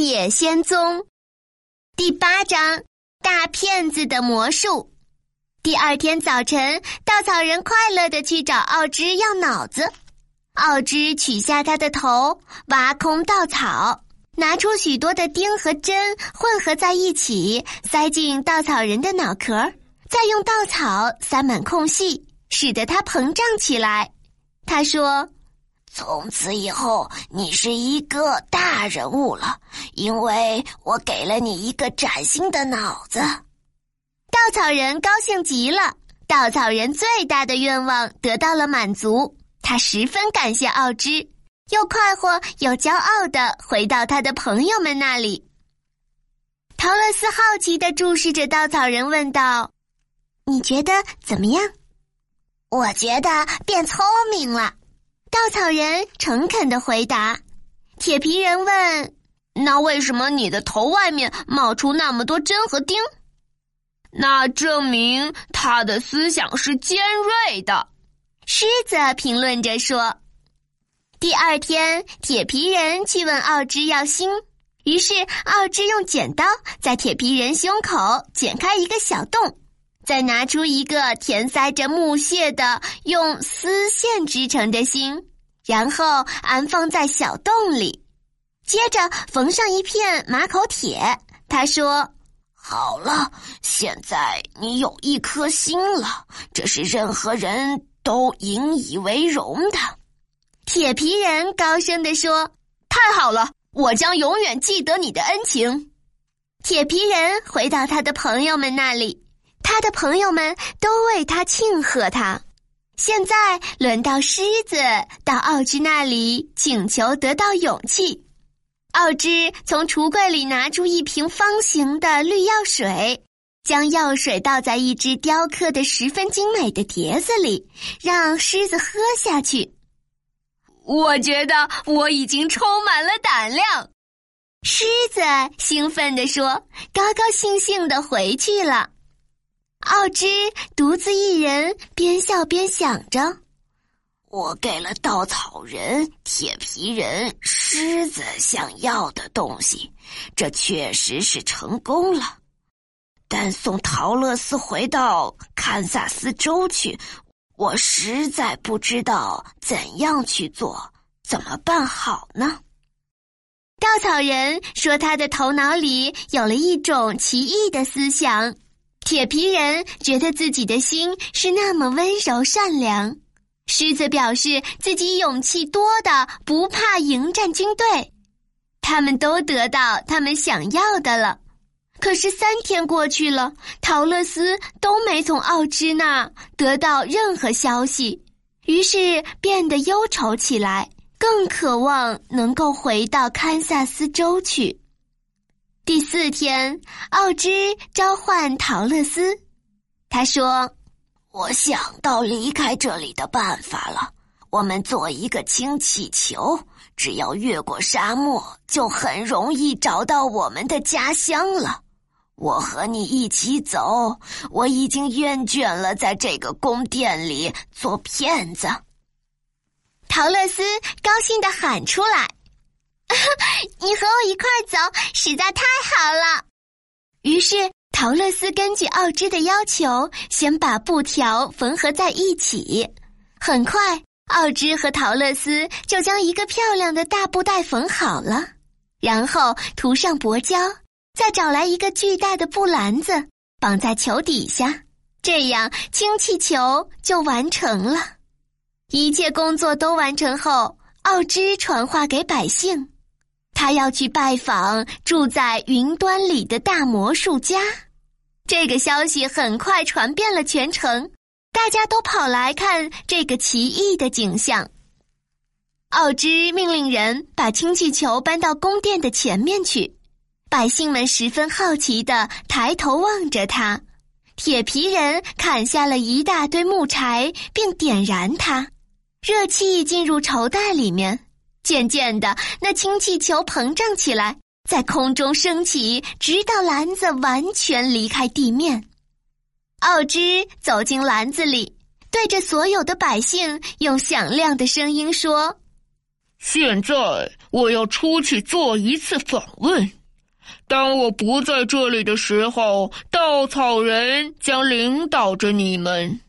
野仙踪》第八章：大骗子的魔术。第二天早晨，稻草人快乐的去找奥芝要脑子。奥芝取下他的头，挖空稻草，拿出许多的钉和针，混合在一起，塞进稻草人的脑壳，再用稻草塞满空隙，使得它膨胀起来。他说。从此以后，你是一个大人物了，因为我给了你一个崭新的脑子。稻草人高兴极了，稻草人最大的愿望得到了满足，他十分感谢奥芝，又快活又骄傲的回到他的朋友们那里。陶乐斯好奇的注视着稻草人，问道：“你觉得怎么样？”我觉得变聪明了。稻草人诚恳的回答：“铁皮人问，那为什么你的头外面冒出那么多针和钉？那证明他的思想是尖锐的。”狮子评论着说。第二天，铁皮人去问奥芝要心，于是奥芝用剪刀在铁皮人胸口剪开一个小洞。再拿出一个填塞着木屑的用丝线织成的心，然后安放在小洞里，接着缝上一片马口铁。他说：“好了，现在你有一颗心了，这是任何人都引以为荣的。”铁皮人高声地说：“太好了，我将永远记得你的恩情。”铁皮人回到他的朋友们那里。他的朋友们都为他庆贺他。现在轮到狮子到奥芝那里请求得到勇气。奥芝从橱柜里拿出一瓶方形的绿药水，将药水倒在一只雕刻的十分精美的碟子里，让狮子喝下去。我觉得我已经充满了胆量，狮子兴奋地说，高高兴兴的回去了。奥芝独自一人，边笑边想着：“我给了稻草人、铁皮人、狮子想要的东西，这确实是成功了。但送陶乐斯回到堪萨斯州去，我实在不知道怎样去做，怎么办好呢？”稻草人说：“他的头脑里有了一种奇异的思想。”铁皮人觉得自己的心是那么温柔善良，狮子表示自己勇气多的不怕迎战军队，他们都得到他们想要的了。可是三天过去了，陶乐斯都没从奥芝那得到任何消息，于是变得忧愁起来，更渴望能够回到堪萨斯州去。第四天，奥芝召唤陶乐斯。他说：“我想到离开这里的办法了。我们做一个氢气球，只要越过沙漠，就很容易找到我们的家乡了。我和你一起走。我已经厌倦了在这个宫殿里做骗子。”陶乐斯高兴的喊出来。你和我一块走，实在太好了。于是陶乐斯根据奥芝的要求，先把布条缝合在一起。很快，奥芝和陶乐斯就将一个漂亮的大布袋缝好了，然后涂上薄胶，再找来一个巨大的布篮子，绑在球底下，这样氢气球就完成了。一切工作都完成后，奥芝传话给百姓。他要去拜访住在云端里的大魔术家，这个消息很快传遍了全城，大家都跑来看这个奇异的景象。奥芝命令人把氢气球搬到宫殿的前面去，百姓们十分好奇的抬头望着他。铁皮人砍下了一大堆木柴，并点燃它，热气进入绸带里面。渐渐的，那氢气球膨胀起来，在空中升起，直到篮子完全离开地面。奥芝走进篮子里，对着所有的百姓用响亮的声音说：“现在我要出去做一次访问。当我不在这里的时候，稻草人将领导着你们。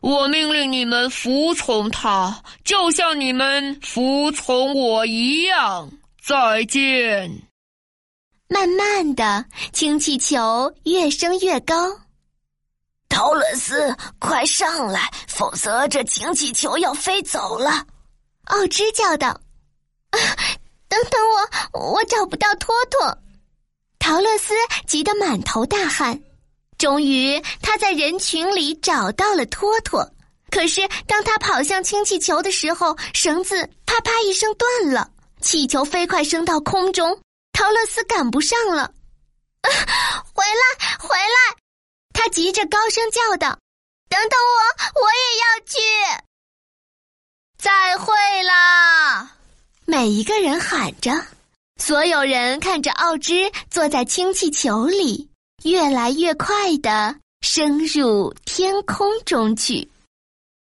我命令你们服从他，就像你们服从我一样。再见。慢慢的，氢气球越升越高。陶乐斯，快上来，否则这氢气球要飞走了！奥芝叫道：“啊，等等我，我找不到托托。”陶乐斯急得满头大汗。终于，他在人群里找到了托托。可是，当他跑向氢气球的时候，绳子啪啪一声断了，气球飞快升到空中，陶乐斯赶不上了。啊，回来，回来！他急着高声叫道：“等等我，我也要去！”再会啦！每一个人喊着。所有人看着奥芝坐在氢气球里，越来越快地升入天空中去。